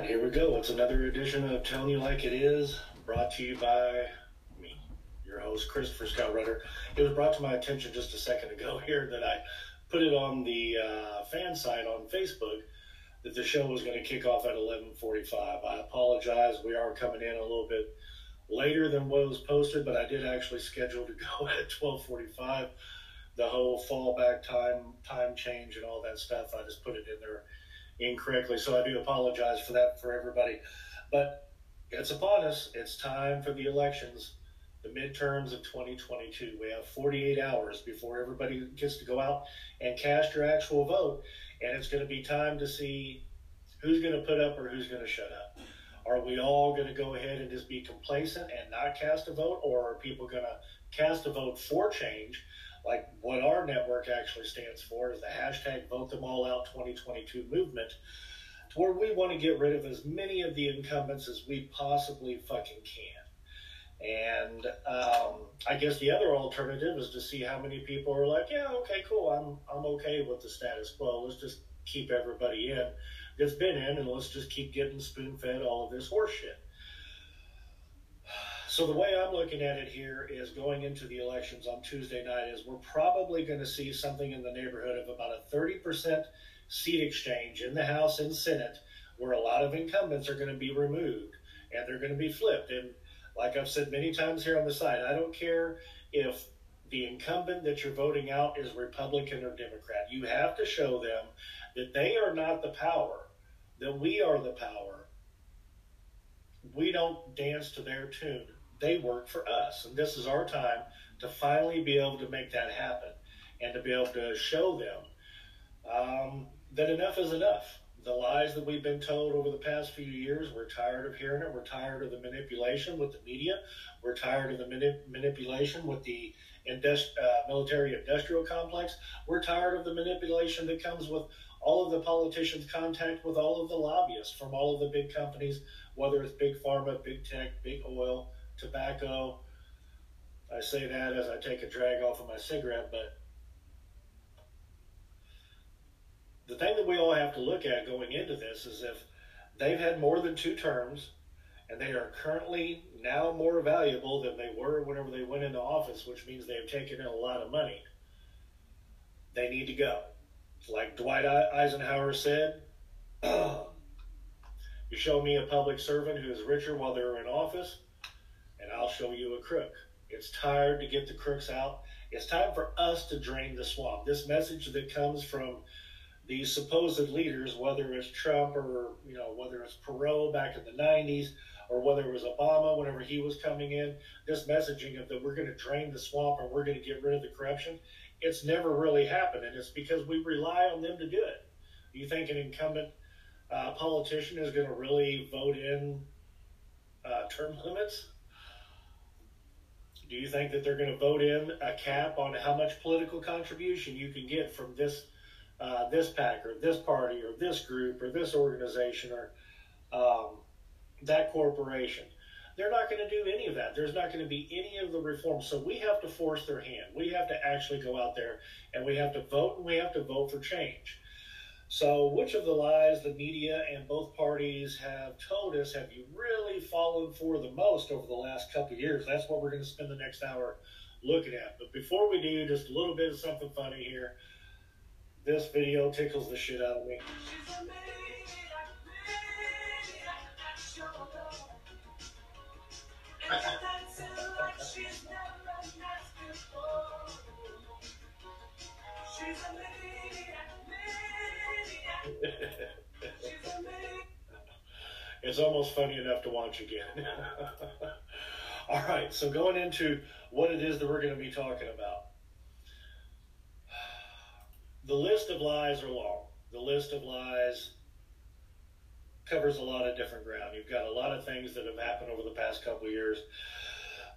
right, here we go. It's another edition of Telling You Like It Is, brought to you by me, your host, Christopher Scott Rudder. It was brought to my attention just a second ago here that I put it on the uh, fan site on Facebook that the show was going to kick off at 11:45. I apologize. We are coming in a little bit later than what was posted, but I did actually schedule to go at 12:45. The whole fallback time, time change, and all that stuff. I just put it in there incorrectly. So I do apologize for that for everybody. But it's upon us. It's time for the elections, the midterms of 2022. We have 48 hours before everybody gets to go out and cast your actual vote. And it's going to be time to see who's going to put up or who's going to shut up. Are we all going to go ahead and just be complacent and not cast a vote? Or are people going to cast a vote for change? Like what our network actually stands for is the hashtag vote them all out 2022 movement where we want to get rid of as many of the incumbents as we possibly fucking can. And um, i guess the other alternative is to see how many people are like yeah okay cool i'm, I'm okay with the status quo let's just keep everybody in that's been in and let's just keep getting spoon fed all of this horseshit so the way I'm looking at it here is going into the elections on Tuesday night is we're probably going to see something in the neighborhood of about a 30% seat exchange in the House and Senate where a lot of incumbents are going to be removed and they're going to be flipped. And like I've said many times here on the site, I don't care if the incumbent that you're voting out is Republican or Democrat. You have to show them that they are not the power, that we are the power. We don't dance to their tune they work for us. And this is our time to finally be able to make that happen and to be able to show them um, that enough is enough. The lies that we've been told over the past few years, we're tired of hearing it. We're tired of the manipulation with the media. We're tired of the manip- manipulation with the indust- uh, military industrial complex. We're tired of the manipulation that comes with all of the politicians' contact with all of the lobbyists from all of the big companies, whether it's big pharma, big tech, big oil, tobacco. I say that as I take a drag off of my cigarette, but the thing that we all have to look at going into this is if they've had more than two terms and they are currently now more valuable than they were whenever they went into office, which means they've taken in a lot of money, they need to go. Like Dwight Eisenhower said, you show me a public servant who is richer while they're in office, I'll show you a crook. It's tired to get the crooks out. It's time for us to drain the swamp. This message that comes from these supposed leaders, whether it's Trump or you know whether it's Perot back in the '90s or whether it was Obama whenever he was coming in, this messaging of that we're going to drain the swamp and we're going to get rid of the corruption, it's never really happened, and it's because we rely on them to do it. Do you think an incumbent uh, politician is going to really vote in uh, term limits? Do you think that they're going to vote in a cap on how much political contribution you can get from this uh, this PAC or this party or this group or this organization or um, that corporation? They're not going to do any of that. There's not going to be any of the reforms. So we have to force their hand. We have to actually go out there and we have to vote and we have to vote for change. So, which of the lies the media and both parties have told us have you really fallen for the most over the last couple years? That's what we're going to spend the next hour looking at. But before we do, just a little bit of something funny here. This video tickles the shit out of me. It's almost funny enough to watch again. All right, so going into what it is that we're going to be talking about. The list of lies are long. The list of lies covers a lot of different ground. You've got a lot of things that have happened over the past couple years.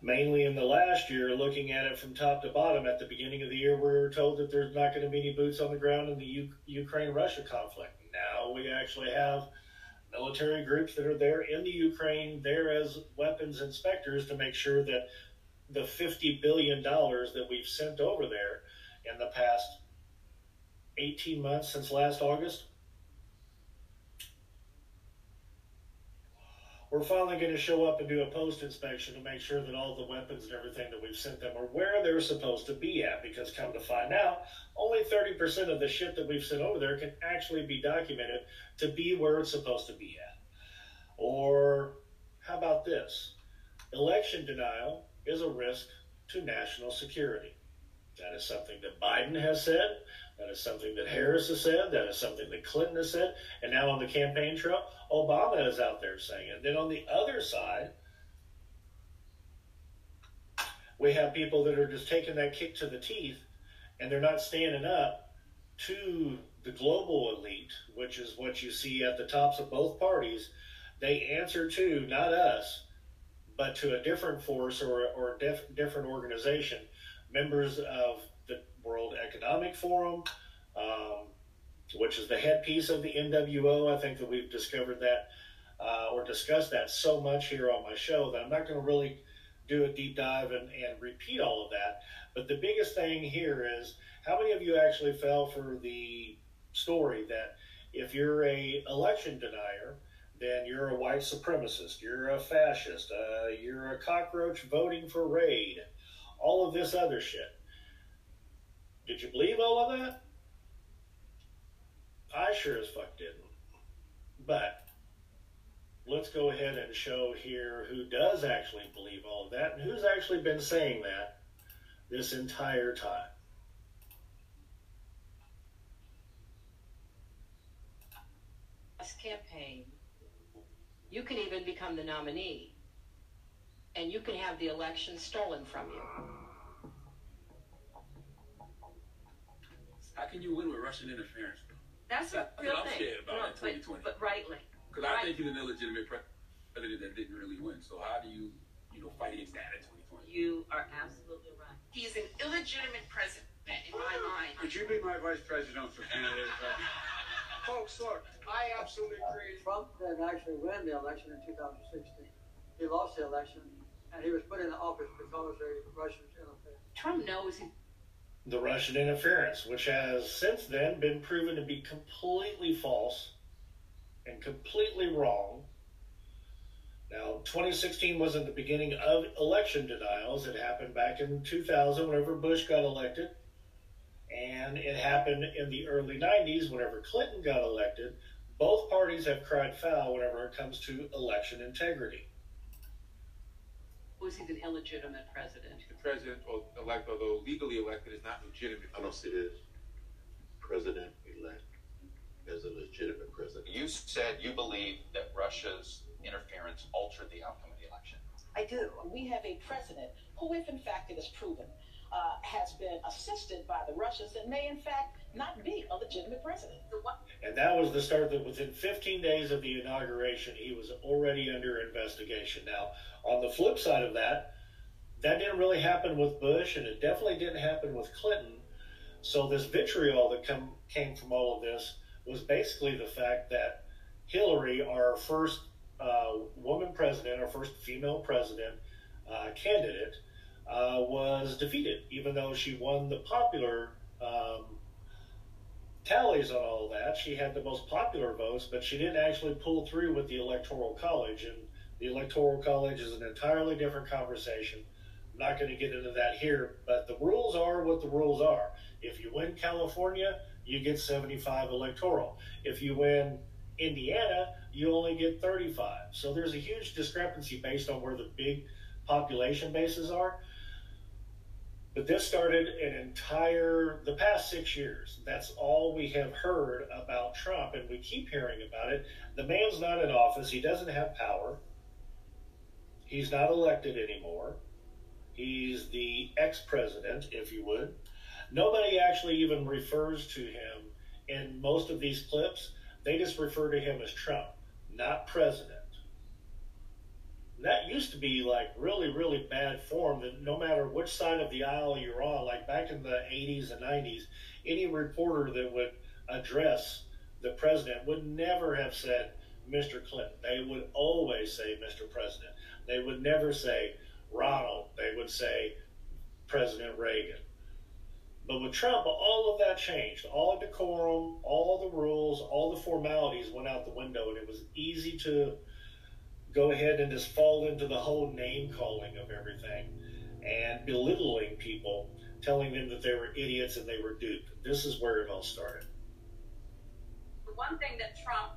Mainly in the last year, looking at it from top to bottom, at the beginning of the year, we were told that there's not going to be any boots on the ground in the U- Ukraine Russia conflict. Now we actually have military groups that are there in the Ukraine, there as weapons inspectors to make sure that the $50 billion that we've sent over there in the past 18 months since last August, we're finally going to show up and do a post inspection to make sure that all the weapons and everything that we've sent them are where they're supposed to be at. Because come to find out, only 30% of the shit that we've sent over there can actually be documented to be where it's supposed to be at. Or how about this? Election denial is a risk to national security. That is something that Biden has said. Is something that Harris has said. That is something that Clinton has said. And now on the campaign trail, Obama is out there saying it. Then on the other side, we have people that are just taking that kick to the teeth and they're not standing up to the global elite, which is what you see at the tops of both parties. They answer to not us, but to a different force or, or def- different organization, members of World Economic Forum, um, which is the headpiece of the NWO. I think that we've discovered that uh, or discussed that so much here on my show that I'm not going to really do a deep dive and, and repeat all of that. But the biggest thing here is how many of you actually fell for the story that if you're a election denier, then you're a white supremacist, you're a fascist, uh, you're a cockroach voting for raid, all of this other shit. Did you believe all of that? I sure as fuck didn't. But let's go ahead and show here who does actually believe all of that and who's actually been saying that this entire time. Campaign, you can even become the nominee, and you can have the election stolen from you. How can you win with Russian interference? That's a real what I'm thing. scared about No, in 2020. But, but rightly. Because I think he's an illegitimate president that didn't really win. So how do you, you know, fight against that in 2020? You are absolutely right. He's an illegitimate president in my ah! mind. Could you be my vice presidential candidate? Folks, look, I absolutely agree. Uh, Trump didn't actually win the election in 2016. He lost the election, and he was put in office because the Russians interfered. Trump knows he the Russian interference, which has since then been proven to be completely false and completely wrong. Now, 2016 wasn't the beginning of election denials. It happened back in 2000 whenever Bush got elected. And it happened in the early 90s whenever Clinton got elected. Both parties have cried foul whenever it comes to election integrity. was he an illegitimate president. The president or elect, although legally elected, is not legitimate. I don't see this president elect as a legitimate president. You said you believe that Russia's interference altered the outcome of the election. I do. We have a president who, if in fact it is proven, uh, has been assisted by the Russians and may in fact not be a legitimate president. And that was the start that within 15 days of the inauguration, he was already under investigation. Now, on the flip side of that, that didn't really happen with Bush, and it definitely didn't happen with Clinton. So this vitriol that come, came from all of this was basically the fact that Hillary, our first uh, woman president, our first female president uh, candidate, uh, was defeated, even though she won the popular um, tallies on all that. She had the most popular votes, but she didn't actually pull through with the Electoral College. And the Electoral College is an entirely different conversation. Not going to get into that here, but the rules are what the rules are. If you win California, you get 75 electoral. If you win Indiana, you only get 35. So there's a huge discrepancy based on where the big population bases are. But this started an entire, the past six years. That's all we have heard about Trump, and we keep hearing about it. The man's not in office, he doesn't have power, he's not elected anymore. He's the ex president, if you would. Nobody actually even refers to him in most of these clips. They just refer to him as Trump, not president that used to be like really, really bad form that no matter which side of the aisle you're on, like back in the 80s and 90s, any reporter that would address the president would never have said Mr. Clinton. They would always say Mr. President. They would never say Ronald. They would say President Reagan. But with Trump, all of that changed. All the decorum, all the rules, all the formalities went out the window, and it was easy to go ahead and just fall into the whole name calling of everything and belittling people, telling them that they were idiots and they were duped. This is where it all started. The one thing that Trump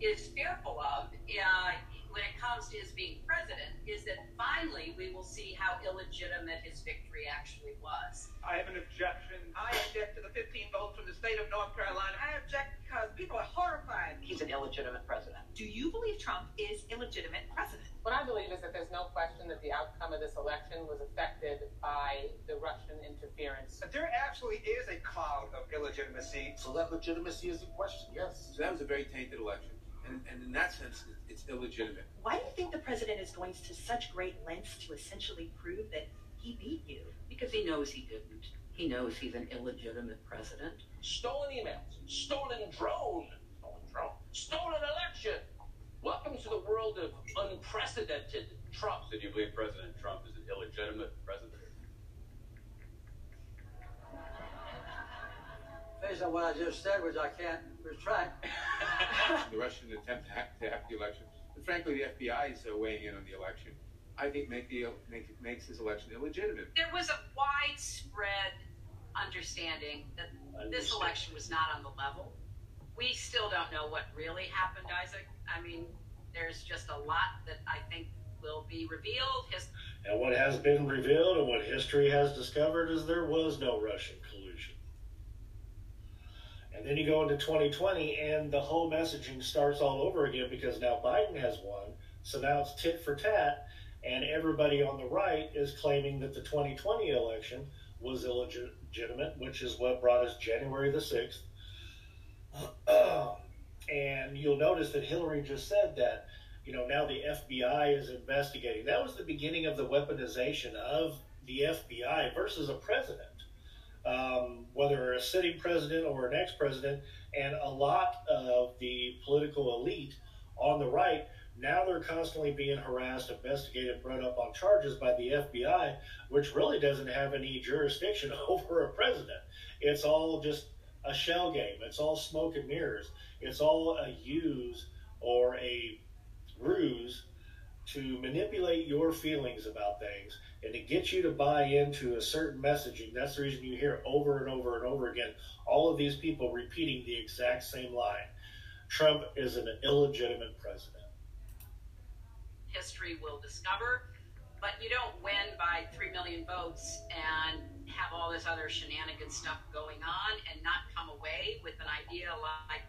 is fearful of uh, when it comes to his being president is that finally we will see how illegitimate his victory actually was. I have an objection. I object to the 15 votes from the state of North Carolina. I object because people are horrified. He's an illegitimate president. Do you believe Trump is illegitimate president? What I believe is that there's no question that the outcome of this election was affected by the Russian interference. But there actually is a cloud of illegitimacy. So that legitimacy is in question, yes. So that was a very tainted election. And, and in that sense, it's illegitimate. Why do you think the president is going to such great lengths to essentially prove that he beat you? Because he knows he didn't. He knows he's an illegitimate president. Stolen emails, stolen drone, stolen drone, stolen election. Welcome to the world of unprecedented Trump. So do you believe President Trump is an illegitimate president? Based on what I just said, which I can't retract. the Russian attempt to hack, to hack the election. And frankly, the FBI is uh, weighing in on the election. I think make the make, makes this election illegitimate. There was a widespread understanding that this election was not on the level. We still don't know what really happened, Isaac. I mean, there's just a lot that I think will be revealed. His- and what has been revealed and what history has discovered is there was no Russian collusion. And then you go into 2020 and the whole messaging starts all over again because now Biden has won. So now it's tit for tat. And everybody on the right is claiming that the 2020 election was illegitimate, which is what brought us January the 6th. and you'll notice that Hillary just said that, you know, now the FBI is investigating. That was the beginning of the weaponization of the FBI versus a president um, whether a sitting president or an ex president, and a lot of the political elite on the right. Now they're constantly being harassed, investigated, brought up on charges by the FBI, which really doesn't have any jurisdiction over a president. It's all just a shell game. It's all smoke and mirrors. It's all a use or a ruse to manipulate your feelings about things and to get you to buy into a certain messaging. That's the reason you hear over and over and over again all of these people repeating the exact same line Trump is an illegitimate president. History will discover, but you don't win by 3 million votes and have all this other shenanigan stuff going on and not come away with an idea like,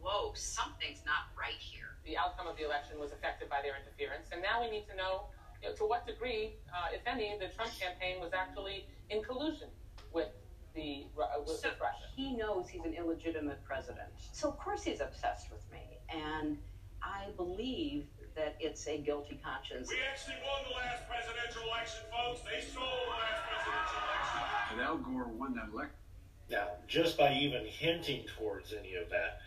whoa, something's not right here. The outcome of the election was affected by their interference, and now we need to know you know, to what degree, uh, if any, the Trump campaign was actually in collusion with the uh, with, so with Russia. He knows he's an illegitimate president, so of course he's obsessed with me, and I believe that it's a guilty conscience. We actually won the last presidential election, folks. They stole the last presidential election. And Al Gore won that election. Now, just by even hinting towards any of that,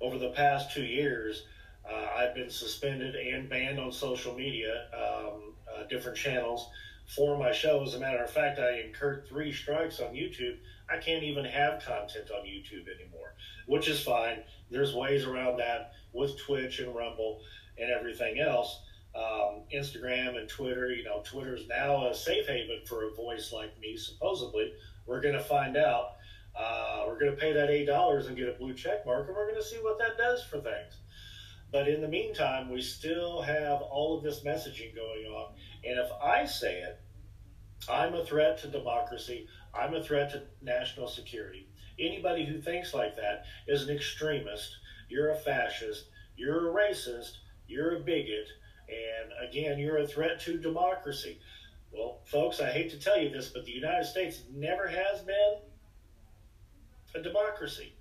over the past two years, uh, I've been suspended and banned on social media, um, uh, different channels for my show. As a matter of fact, I incurred three strikes on YouTube. I can't even have content on YouTube anymore, which is fine. There's ways around that with Twitch and Rumble and everything else. Um, Instagram and Twitter, you know, Twitter's now a safe haven for a voice like me, supposedly. We're going to find out. Uh, we're going to pay that $8 and get a blue check mark, and we're going to see what that does for things. But in the meantime, we still have all of this messaging going on. And if I say it, I'm a threat to democracy, I'm a threat to national security. Anybody who thinks like that is an extremist, you're a fascist, you're a racist, you're a bigot, and again, you're a threat to democracy. Well, folks, I hate to tell you this, but the United States never has been a democracy.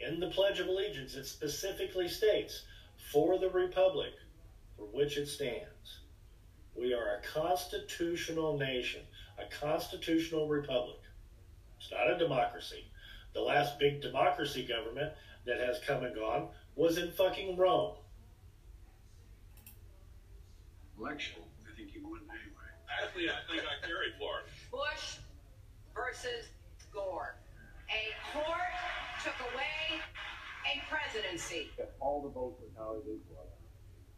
In the Pledge of Allegiance, it specifically states, for the Republic for which it stands. We are a constitutional nation, a constitutional republic. It's not a democracy. The last big democracy government that has come and gone was in fucking Rome. Election. I think he won anyway. Actually, I think I carried Florida. Bush versus Gore. A court took away a presidency. All the votes were tallied equal.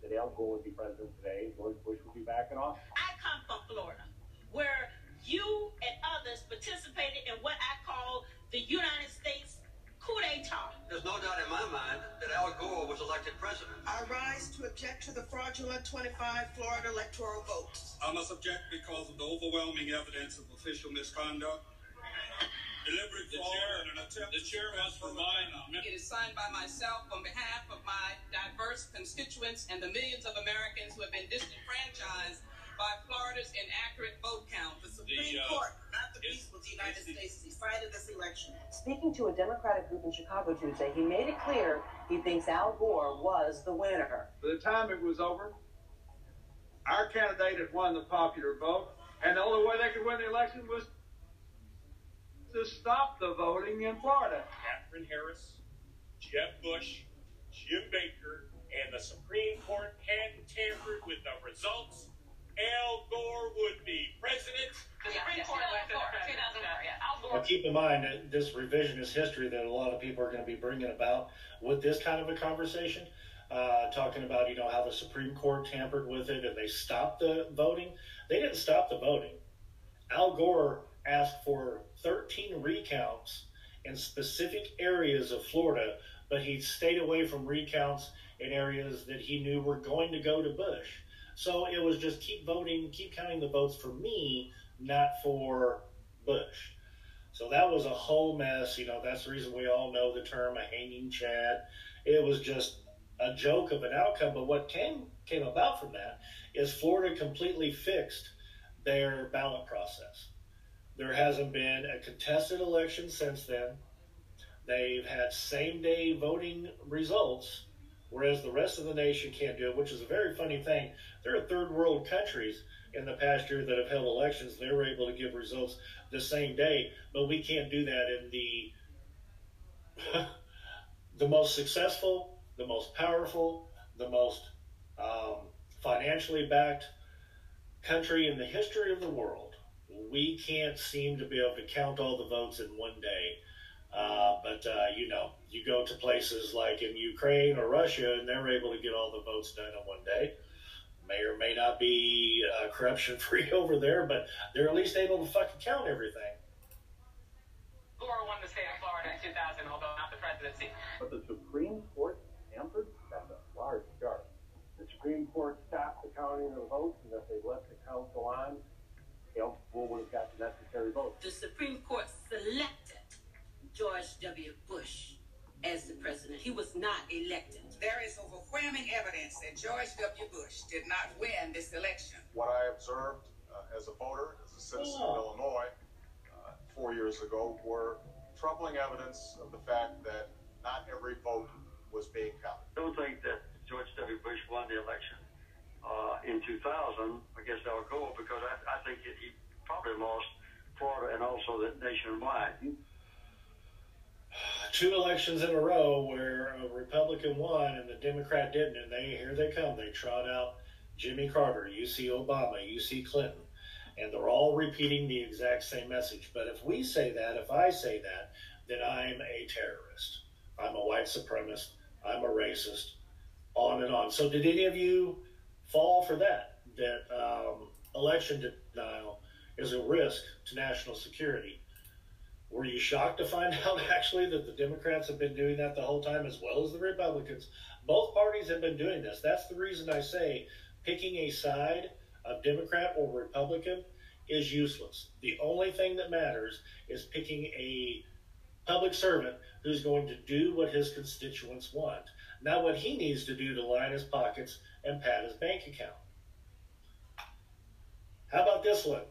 that Al Gore would be president today, George Bush would be back in office. I come from Florida, where you and others participated in what I call the United States coup d'etat. There's no doubt in my mind that Al Gore was elected president. I rise to object to the fraudulent 25 Florida electoral votes. I must object because of the overwhelming evidence of official misconduct, deliberate The fraud, chair- and an attempt. the chair must remind- It is signed by myself on behalf of my diverse constituents and the millions of Americans who have been disenfranchised by Florida's inaccurate vote count. The Supreme uh, Court, not the people of the United States, decided this election. Speaking to a Democratic group in Chicago Tuesday, he made it clear he thinks Al Gore was the winner. By the time it was over, our candidate had won the popular vote, and the only way they could win the election was to stop the voting in Florida. Katherine Harris, Jeb Bush, Jim Baker, and the Supreme Court hadn't tampered with the results, Al Gore would be president. The Supreme Court elected president. 2004. Al Gore. But keep in mind that this revisionist history that a lot of people are going to be bringing about with this kind of a conversation, uh, talking about you know how the Supreme Court tampered with it and they stopped the voting. They didn't stop the voting. Al Gore asked for 13 recounts in specific areas of Florida, but he stayed away from recounts in areas that he knew were going to go to Bush. So it was just keep voting, keep counting the votes for me, not for Bush. So that was a whole mess. You know, that's the reason we all know the term a hanging Chad. It was just a joke of an outcome. But what came came about from that is Florida completely fixed their ballot process. There hasn't been a contested election since then. They've had same day voting results, whereas the rest of the nation can't do it, which is a very funny thing. There are third world countries in the past year that have held elections. They were able to give results the same day, but we can't do that in the the most successful, the most powerful, the most um, financially backed country in the history of the world. We can't seem to be able to count all the votes in one day. Uh, but uh, you know, you go to places like in Ukraine or Russia, and they're able to get all the votes done in one day. May or may not be uh, corruption free over there, but they're at least able to fucking count everything. The state of Florida in 2000, although not the presidency. But the Supreme Court tampered? That's a large charge. The Supreme Court stopped the counting of the votes, and if they let the count go on, Al Gore would have got the necessary votes. The Supreme Court selected George W. Bush as the president. He was not elected. There is overwhelming evidence that George W. Bush did not win this election. What I observed uh, as a voter, as a citizen of Illinois, uh, four years ago, were troubling evidence of the fact that not every vote was being counted. I don't think that George W. Bush won the election uh, in 2000 against Al Gore because I, I think that he probably lost Florida and also the nationwide. Two elections in a row where a Republican won and the Democrat didn't, and they here they come. They trot out Jimmy Carter, you see Obama, you see Clinton, and they're all repeating the exact same message. But if we say that, if I say that, then I'm a terrorist. I'm a white supremacist. I'm a racist. On and on. So did any of you fall for that? That um, election denial is a risk to national security. Were you shocked to find out actually that the Democrats have been doing that the whole time as well as the Republicans? Both parties have been doing this. That's the reason I say picking a side of Democrat or Republican is useless. The only thing that matters is picking a public servant who's going to do what his constituents want, not what he needs to do to line his pockets and pad his bank account. How about this one?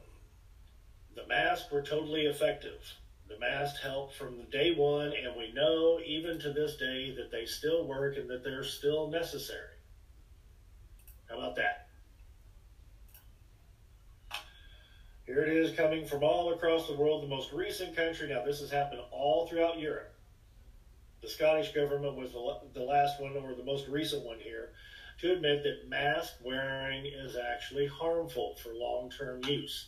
The masks were totally effective. The masks helped from the day one, and we know even to this day that they still work and that they're still necessary. How about that? Here it is coming from all across the world, the most recent country. Now, this has happened all throughout Europe. The Scottish government was the, last one, or the most recent one here, to admit that mask wearing is actually harmful for long term use.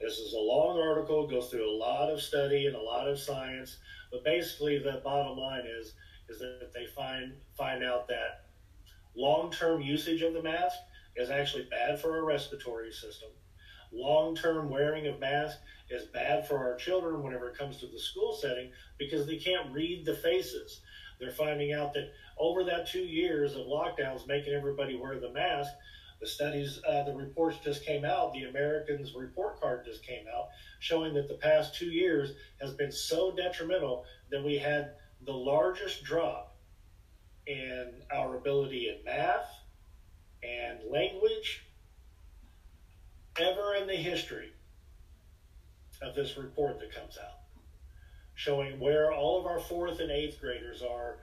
This is a long article, goes through a lot of study and a lot of science, but basically the bottom line is is that they find find out that long term usage of the mask is actually bad for our respiratory system. Long term wearing of masks is bad for our children whenever it comes to the school setting because they can't read the faces. They're finding out that over that two years of lockdowns, making everybody wear the mask, the studies, uh, the reports just came out. The Americans report card just came out showing that the past two years has been so detrimental that we had the largest drop in our ability in math and language ever in the history of this report that comes out, showing where all of our fourth and eighth graders are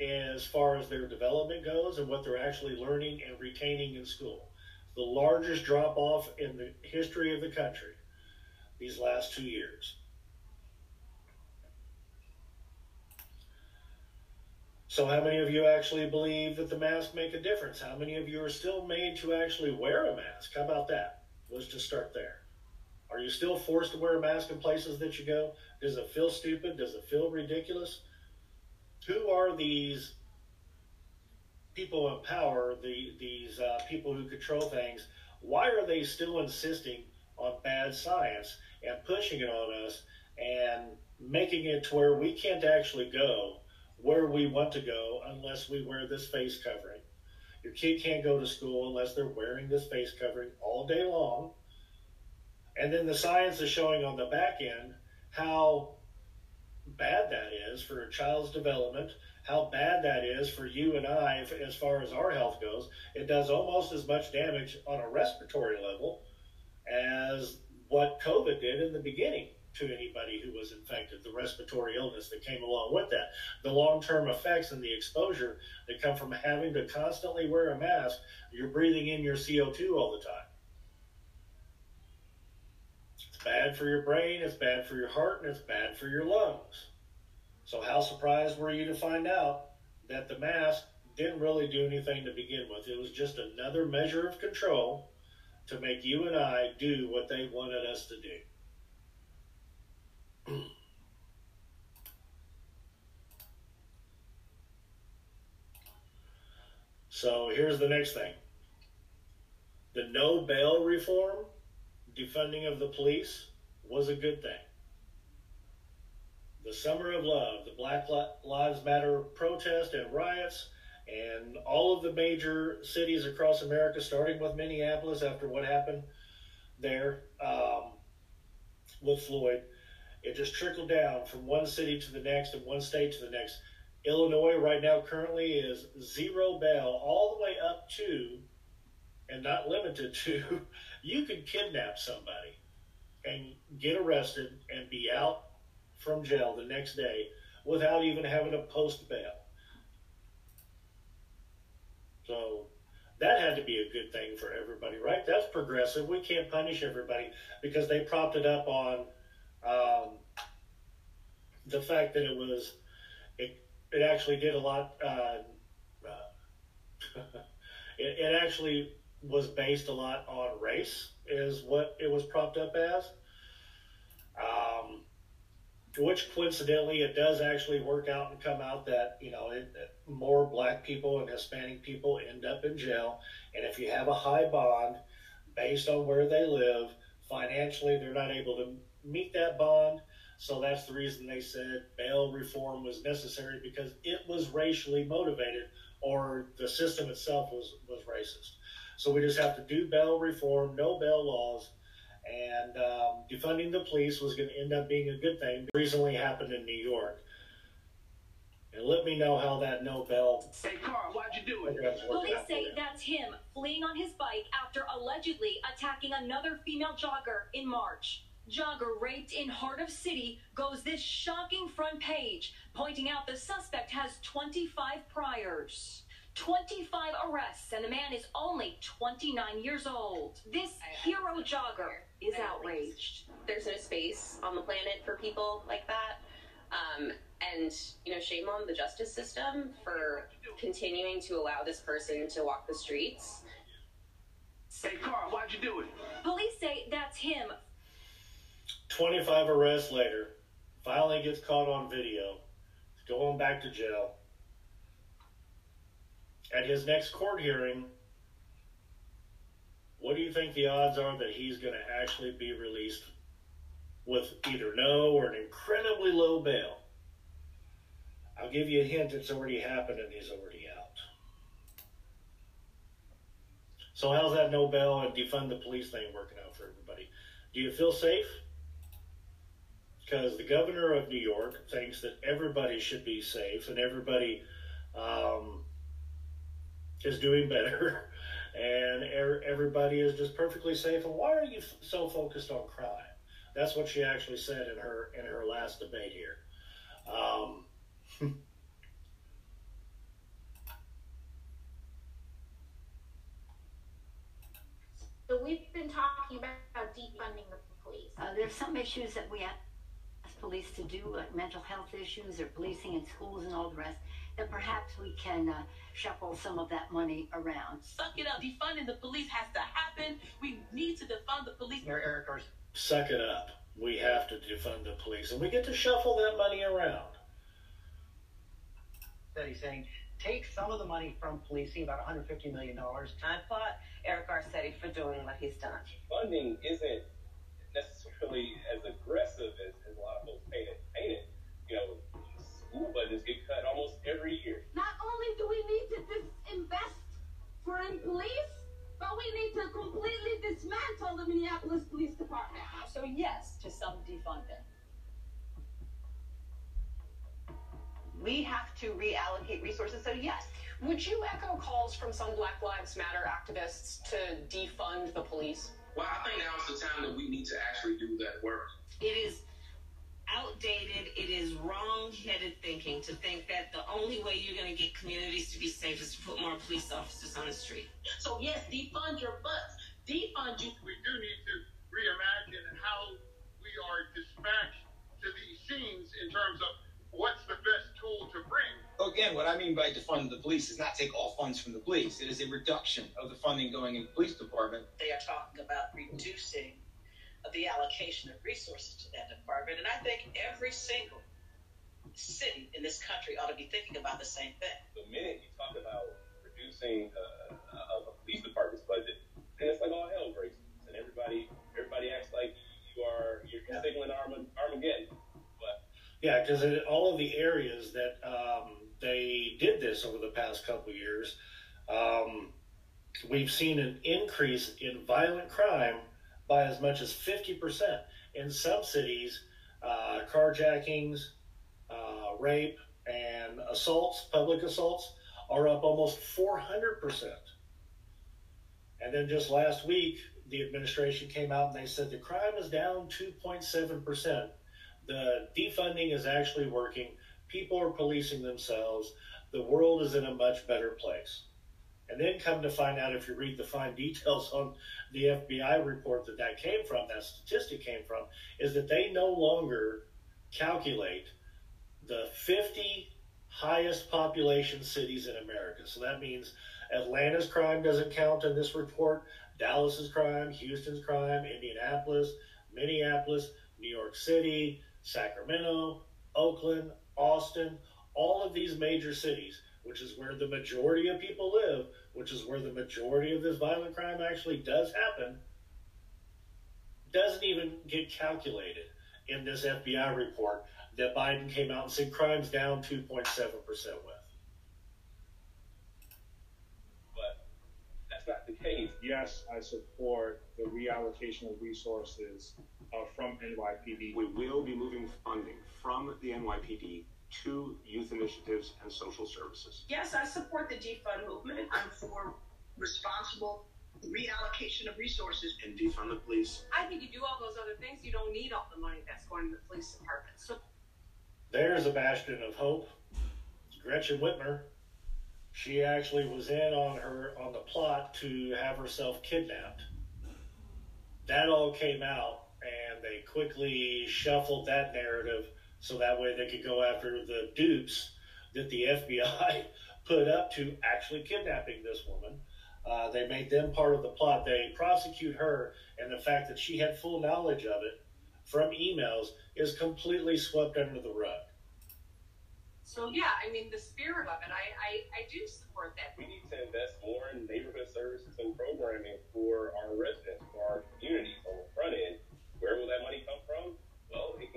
as far as their development goes and what they're actually learning and retaining in school. The largest drop off in the history of the country these last two years. So, how many of you actually believe that the mask make a difference? How many of you are still made to actually wear a mask? How about that? Let's just start there. Are you still forced to wear a mask in places that you go? Does it feel stupid? Does it feel ridiculous? Who are these people in power, the, these uh, people who control things? Why are they still insisting on bad science and pushing it on us and making it to where we can't actually go where we want to go unless we wear this face covering? Your kid can't go to school unless they're wearing this face covering all day long. And then the science is showing on the back end how bad that is for a child's development, how bad that is for you and I as far as our health goes. It does almost as much damage on a respiratory level as what COVID did in the beginning to anybody who was infected, the respiratory illness that came along with that, the long term effects and the exposure that come from having to constantly wear a mask. You're breathing in your CO2 all the time. It's bad for your brain, it's bad for your heart, and it's bad for your lungs. So, how surprised were you to find out that the mask didn't really do anything to begin with? It was just another measure of control to make you and I do what they wanted us to do. So here's the next thing the no bail reform, defunding of the police, was a good thing. The Summer of Love, the Black Lives Matter protest and riots, and all of the major cities across America, starting with Minneapolis after what happened there um, with Floyd, it just trickled down from one city to the next and one state to the next. Illinois right now currently is zero bail all the way up to, and not limited to, you could kidnap somebody and get arrested and be out from jail the next day without even having to post bail. So that had to be a good thing for everybody, right? That's progressive. We can't punish everybody because they propped it up on um, the fact that it was it actually did a lot. Uh, uh, it, it actually was based a lot on race, is what it was propped up as. Um, which coincidentally, it does actually work out and come out that you know it, more black people and Hispanic people end up in jail, and if you have a high bond based on where they live, financially they're not able to meet that bond. So that's the reason they said bail reform was necessary because it was racially motivated, or the system itself was was racist. So we just have to do bail reform, no bail laws, and um, defunding the police was going to end up being a good thing. It recently happened in New York. And let me know how that no bail. Hey, Carl, why'd you do it? Police say that's him fleeing on his bike after allegedly attacking another female jogger in March. Jogger raped in heart of city goes this shocking front page, pointing out the suspect has 25 priors. 25 arrests, and the man is only 29 years old. This hero jogger is outraged. There's no space on the planet for people like that. Um, and, you know, shame on the justice system for continuing to allow this person to walk the streets. Hey, Carl, why'd you do it? Police say that's him 25 arrests later, finally gets caught on video, going back to jail. At his next court hearing, what do you think the odds are that he's going to actually be released with either no or an incredibly low bail? I'll give you a hint it's already happened and he's already out. So, how's that no bail and defund the police thing working out for everybody? Do you feel safe? Because the governor of New York thinks that everybody should be safe and everybody um, is doing better and er- everybody is just perfectly safe. And why are you f- so focused on crime? That's what she actually said in her in her last debate here. Um, So we've been talking about defunding the police. Uh, there's some issues that we ask police to do, like mental health issues or policing in schools and all the rest, that perhaps we can uh, shuffle some of that money around. Suck it up. Defunding the police has to happen. We need to defund the police. Mayor Eric Garcetti. Suck it up. We have to defund the police, and we get to shuffle that money around. That he's saying, take some of the money from policing, about 150 million dollars. I applaud Eric Garcetti for doing what he's done. Funding isn't necessarily as aggressive as, as a lot of folks paint it. Paint it. You know, school budgets get cut almost every year. Not only do we need to disinvest for in police, but we need to completely dismantle the Minneapolis Police Department. So yes to some defunding. We have to reallocate resources. So yes, Would you echo calls from some Black Lives Matter activists to defund the police? Well, I think now is the time that we need to actually do that work. It is outdated. It is wrong-headed thinking to think that the only way you're going to get communities to be safe is to put more police officers on the street. So yes, defund your butts. Defund you. We do need to reimagine how we are dispatched to these scenes in terms of what's the best tool to bring. Again, what I mean by defund the police is not take all funds from the police. It is a reduction of the funding going in the police department. They are talking about reducing the allocation of resources to that department, and I think every single city in this country ought to be thinking about the same thing. The minute you talk about reducing uh, a, a police department's budget, then it's like all hell breaks loose, and everybody everybody acts like you are you're signaling Armag- Armageddon. But Yeah, because in all of the areas that um, they did this over the past couple of years, um, we've seen an increase in violent crime by as much as 50%. In some cities, uh, carjackings, uh, rape, and assaults, public assaults, are up almost 400%. And then just last week, the administration came out and they said the crime is down 2.7%. The defunding is actually working. People are policing themselves. The world is in a much better place. And then come to find out if you read the fine details on the FBI report that that came from, that statistic came from, is that they no longer calculate the 50 highest population cities in America. So that means Atlanta's crime doesn't count in this report, Dallas's crime, Houston's crime, Indianapolis, Minneapolis, New York City, Sacramento, Oakland, Austin, all of these major cities, which is where the majority of people live, which is where the majority of this violent crime actually does happen, doesn't even get calculated in this FBI report that Biden came out and said crime's down 2.7% with. but that's not the case. Yes, I support the reallocation of resources uh, from NYPD. We will be moving funding from the NYPD to youth initiatives and social services. Yes, I support the defund movement. I'm for responsible reallocation of resources. And defund the police. I think you do all those other things, you don't need all the money that's going to the police department. So There's a bastion of hope. Gretchen Whitmer. She actually was in on her on the plot to have herself kidnapped. That all came out, and they quickly shuffled that narrative so that way they could go after the dupes that the FBI put up to actually kidnapping this woman. Uh, they made them part of the plot. They prosecute her, and the fact that she had full knowledge of it from emails is completely swept under the rug. So yeah, I mean the spirit of it, I, I, I do support that. We need to invest more in neighborhood services and programming for our residents, for our communities on the front end. Where will that money come from?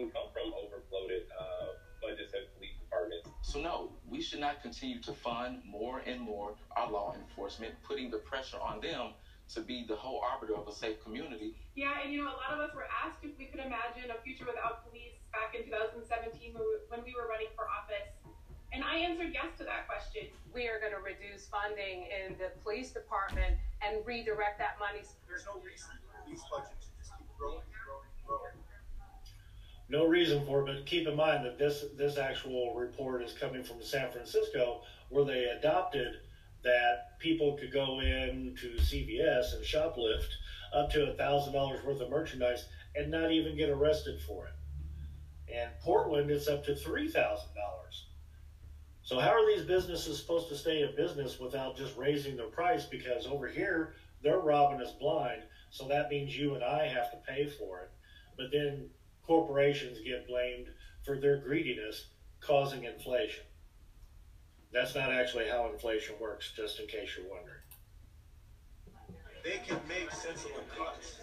Well, it can come from overfloated uh, budgets and police departments. So no, we should not continue to fund more and more our law enforcement, putting the pressure on them to be the whole arbiter of a safe community. Yeah, and you know, a lot of us were asked if we could imagine a future without police back in 2017 when we were running for office. And I answered yes to that question. We are going to reduce funding in the police department and redirect that money. There's no reason for these budgets to just keep growing, growing, growing. No reason for it, but keep in mind that this this actual report is coming from San Francisco, where they adopted that people could go in to CVS and shoplift up to a thousand dollars worth of merchandise and not even get arrested for it. And Portland, it's up to three thousand dollars. So how are these businesses supposed to stay in business without just raising their price? Because over here they're robbing us blind, so that means you and I have to pay for it. But then corporations get blamed for their greediness causing inflation. That's not actually how inflation works, just in case you're wondering. They can make sensible cuts.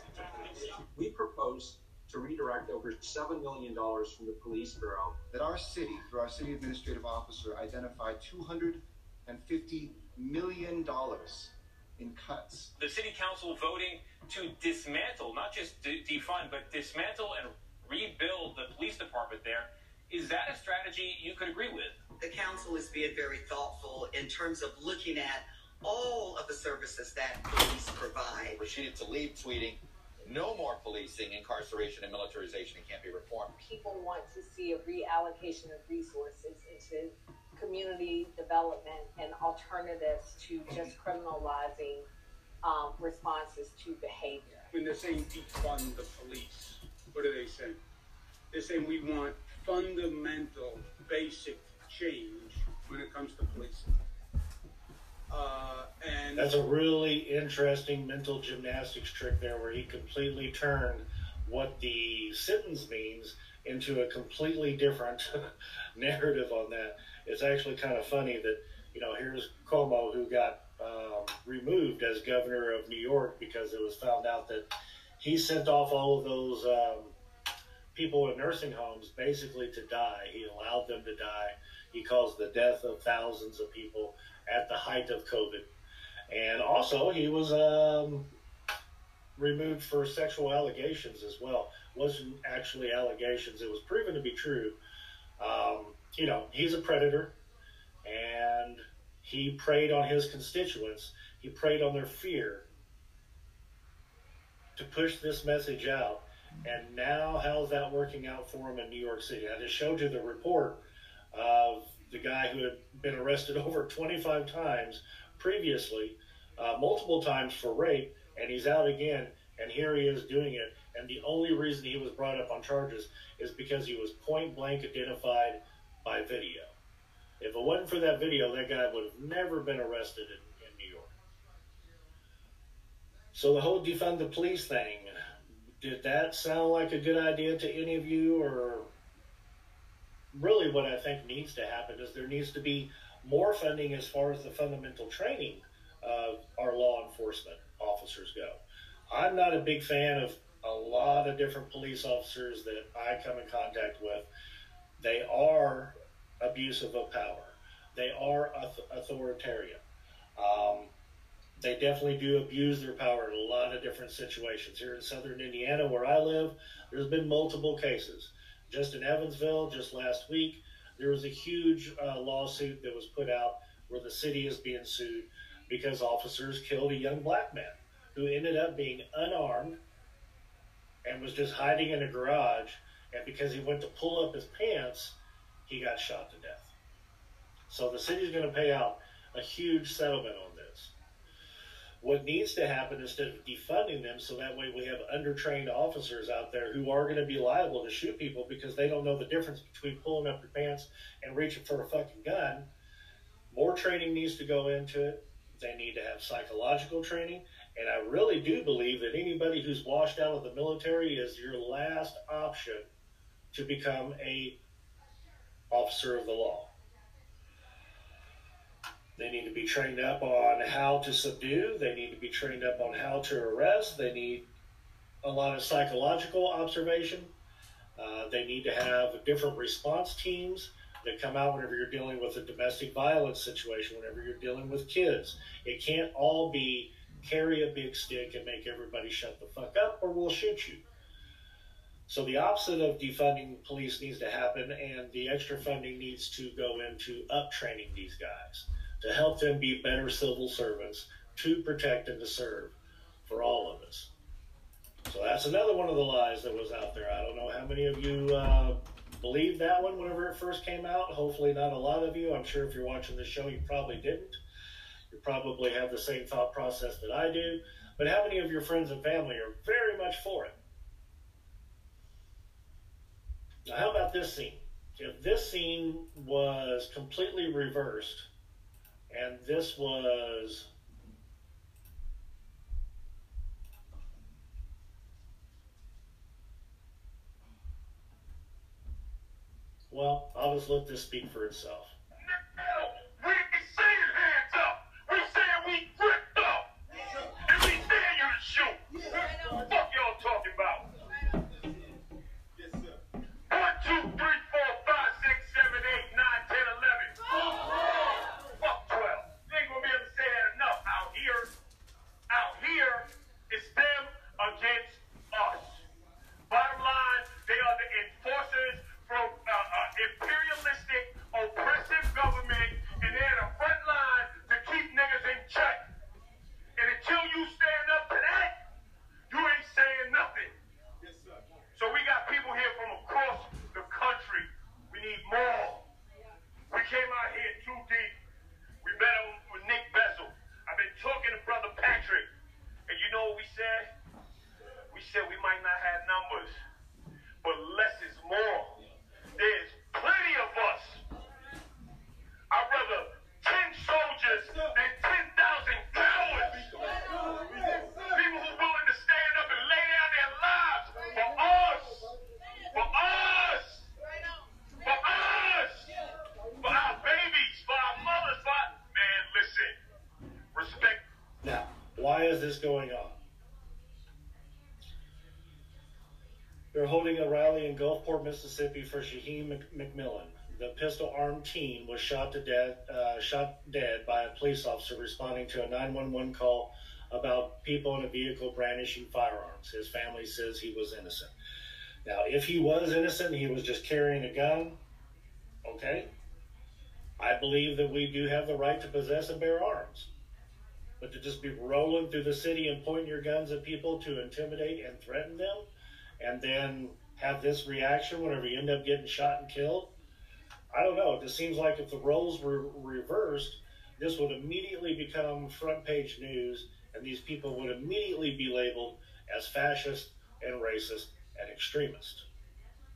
We propose to redirect over $7 million from the police bureau. That our city, through our city administrative officer, identified $250 million in cuts. The city council voting to dismantle, not just de- defund, but dismantle and rebuild the police department there. Is that a strategy you could agree with? the council is being very thoughtful in terms of looking at all of the services that police provide. Rashida Tlaib tweeting, no more policing, incarceration, and militarization It can't be reformed. People want to see a reallocation of resources into community development and alternatives to just criminalizing um, responses to behavior. When they're saying defund the police, what are they saying? They're saying we want fundamental, basic change when it comes to policing. Uh, and that's a really interesting mental gymnastics trick there, where he completely turned what the sentence means into a completely different narrative on that. It's actually kind of funny that you know here's Cuomo who got um, removed as governor of New York because it was found out that he sent off all of those um, people in nursing homes basically to die. He allowed them to die he caused the death of thousands of people at the height of COVID. And also, he was um, removed for sexual allegations as well. Wasn't actually allegations, it was proven to be true. Um, you know, he's a predator, and he preyed on his constituents, he preyed on their fear to push this message out. And now, how's that working out for him in New York City? I just showed you the report of the guy who had been arrested over 25 times previously, uh, multiple times for rape, and he's out again, and here he is doing it. And the only reason he was brought up on charges is because he was point blank identified by video. If it wasn't for that video, that guy would have never been arrested. So the whole defund the police thing, did that sound like a good idea to any of you, or really what I think needs to happen is there needs to be more funding as far as the fundamental training of our law enforcement officers go. I'm not a big fan of a lot of different police officers that I come in contact with. They are abusive of power. They are authoritarian. Um, they definitely do abuse their power in a lot of different situations. Here in southern Indiana, where I live, there's been multiple cases just in Evansville, just last week, there was a huge uh, lawsuit that was put out where the city is being sued because officers killed a young black man who ended up being unarmed and was just hiding in a garage. And because he went to pull up his pants, he got shot to death. So the city's going to pay out a huge settlement on what needs to happen instead of defunding them, so that way we have undertrained officers out there who are going to be liable to shoot people because they don't know the difference between pulling up your pants and reaching for a fucking gun. More training needs to go into it. They need to have psychological training. And I really do believe that anybody who's washed out of the military is your last option to become a officer of the law. They need to be trained up on how to subdue. They need to be trained up on how to arrest. They need a lot of psychological observation. Uh, they need to have different response teams that come out whenever you're dealing with a domestic violence situation, whenever you're dealing with kids. It can't all be carry a big stick and make everybody shut the fuck up or we'll shoot you. So the opposite of defunding police needs to happen, and the extra funding needs to go into up training these guys to help them be better civil servants to protect and to serve for all of us. So that's another one of the lies that was out there. I don't know how many of you uh, believed that one whenever it first came out. Hopefully, not a lot of you. I'm sure if you're watching this show, you probably didn't. You probably have the same thought process that I do. But how many of your friends and family are very much for it? Now, how about this scene? If this scene was completely reversed, and this was well, I'll just let this speak for itself. We ain't saying hands up. We saying we gripped up. And we dare you to shoot. Fuck y'all talking about. One, two, three, four, five, six, seven, eight, nine, ten, eleven. Fuck twelve. You ain't gonna be able to say that enough out here. Out here, it's them against us. Bottom line, they are the enforcers from uh, uh, imperialistic, oppressive government, and they're the front line to keep niggas in check. And until you stand up to that, you ain't saying nothing. So we got people here from across the country. We need more. We came out here too deep. We met him with Nick Bessel. I've been talking to Brother Patrick. And you know what we said? We said we might not have numbers, but less is more. There's plenty of us. I'd rather 10 soldiers than 10,000 cowards. People who are willing to stand up and lay down their lives for us. For us. For us. For our babies. For our mothers. For our... Man, listen. Respect. Now, why is this going on? They're holding a rally in Gulfport, Mississippi for Jaheim Mc- McMillan. The pistol-armed teen was shot to death, uh, shot dead by a police officer responding to a 911 call about people in a vehicle brandishing firearms. His family says he was innocent. Now, if he was innocent, he was just carrying a gun. Okay, I believe that we do have the right to possess and bear arms. But to just be rolling through the city and pointing your guns at people to intimidate and threaten them, and then have this reaction whenever you end up getting shot and killed, I don't know. It just seems like if the roles were reversed, this would immediately become front page news, and these people would immediately be labeled as fascist and racist and extremist.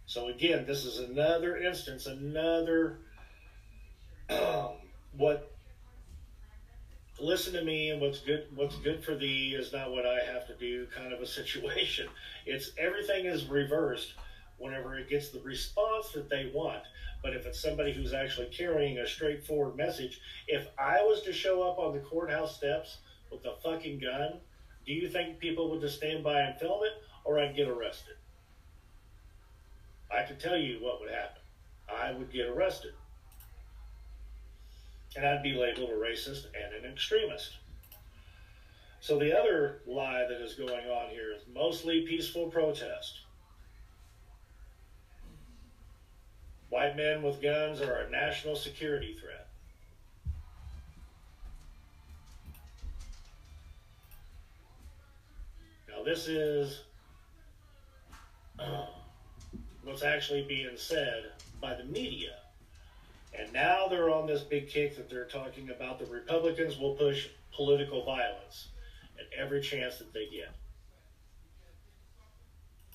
So again, this is another instance, another what listen to me and what's good what's good for thee is not what I have to do kind of a situation. It's everything is reversed whenever it gets the response that they want. But if it's somebody who's actually carrying a straightforward message, if I was to show up on the courthouse steps with a fucking gun, do you think people would just stand by and film it or I'd get arrested? I can tell you what would happen. I would get arrested. And I'd be labeled a racist and an extremist. So the other lie that is going on here is mostly peaceful protest. White men with guns are a national security threat. Now, this is what's actually being said by the media. And now they're on this big kick that they're talking about the Republicans will push political violence at every chance that they get.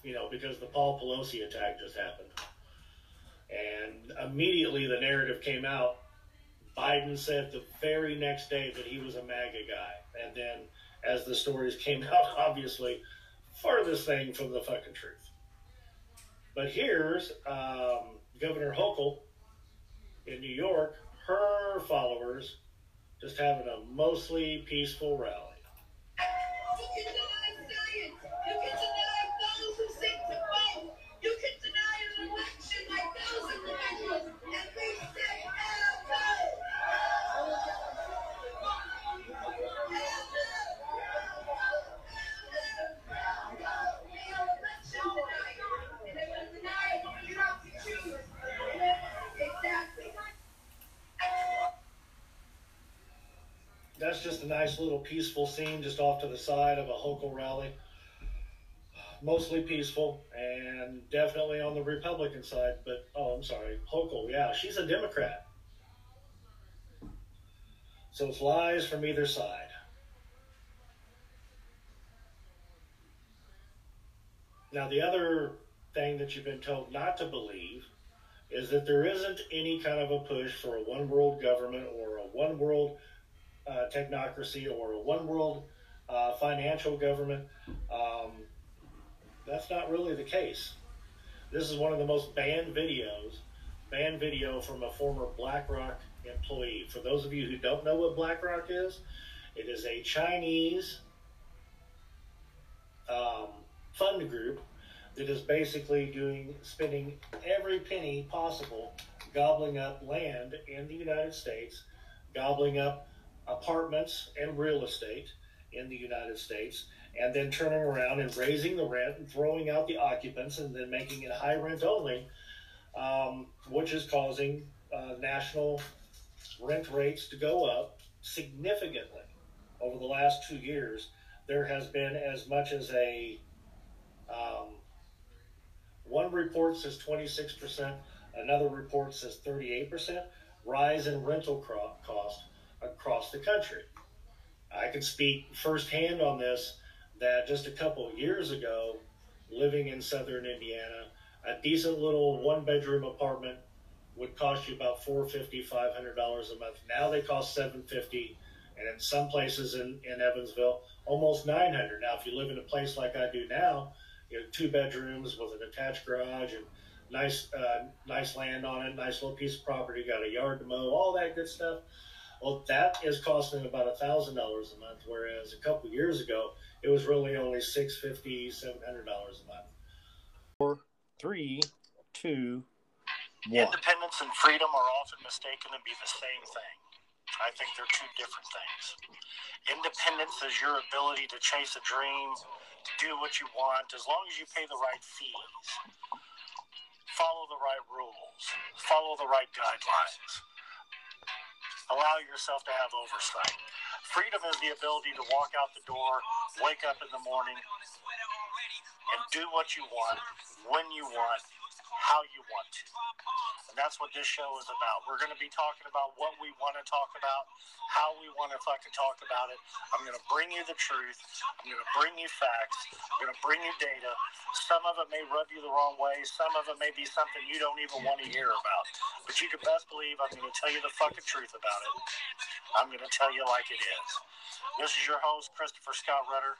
You know, because the Paul Pelosi attack just happened. And immediately the narrative came out. Biden said the very next day that he was a MAGA guy. And then as the stories came out, obviously, farthest thing from the fucking truth. But here's um, Governor Hochul in New York, her followers just having a mostly peaceful rally. Just a nice little peaceful scene just off to the side of a Hochul rally. Mostly peaceful and definitely on the Republican side, but oh, I'm sorry, Hochul, yeah, she's a Democrat. So it's lies from either side. Now, the other thing that you've been told not to believe is that there isn't any kind of a push for a one world government or a one world uh, technocracy or a one world uh, financial government. Um, that's not really the case. This is one of the most banned videos, banned video from a former BlackRock employee. For those of you who don't know what BlackRock is, it is a Chinese um, fund group that is basically doing spending every penny possible gobbling up land in the United States, gobbling up apartments and real estate in the United States, and then turning around and raising the rent and throwing out the occupants and then making it high rent only, um, which is causing uh, national rent rates to go up significantly over the last two years. There has been as much as a um, one report says 26%, another report says 38% rise in rental cost across the country. I can speak firsthand on this that just a couple years ago, living in southern Indiana, a decent little one bedroom apartment would cost you about $450, $500 a month. Now they cost 750 and in some places in, in Evansville, almost 900 Now, if you live in a place like I do now, you know, two bedrooms with an attached garage and nice, uh, nice land on it, nice little piece of property, got a yard to mow, all that good stuff. Well, that is costing about a thousand dollars a month, whereas a couple years ago it was really only six fifty, seven hundred dollars a month. Four, three, two, one. Independence and freedom are often mistaken to be the same thing. I think they're two different things. Independence is your ability to chase a dream, to do what you want, as long as you pay the right fees, follow the right rules, follow the right guidelines, allow yourself to have oversight. Freedom is the ability to walk out the door, wake up in the morning, and do what you want, when you want, how you want to. And that's what this show is about. We're going to be talking about what we want to talk about, how we want to fucking talk about it. I'm going to bring you the truth. I'm going to bring you facts. I'm going to bring you data. Some of it may rub you the wrong way. Some of it may be something you don't even want to hear about. But you can best believe I'm going to tell you the fucking truth about it. I'm going to tell you like it is. This is your host, Christopher Scott Rutter.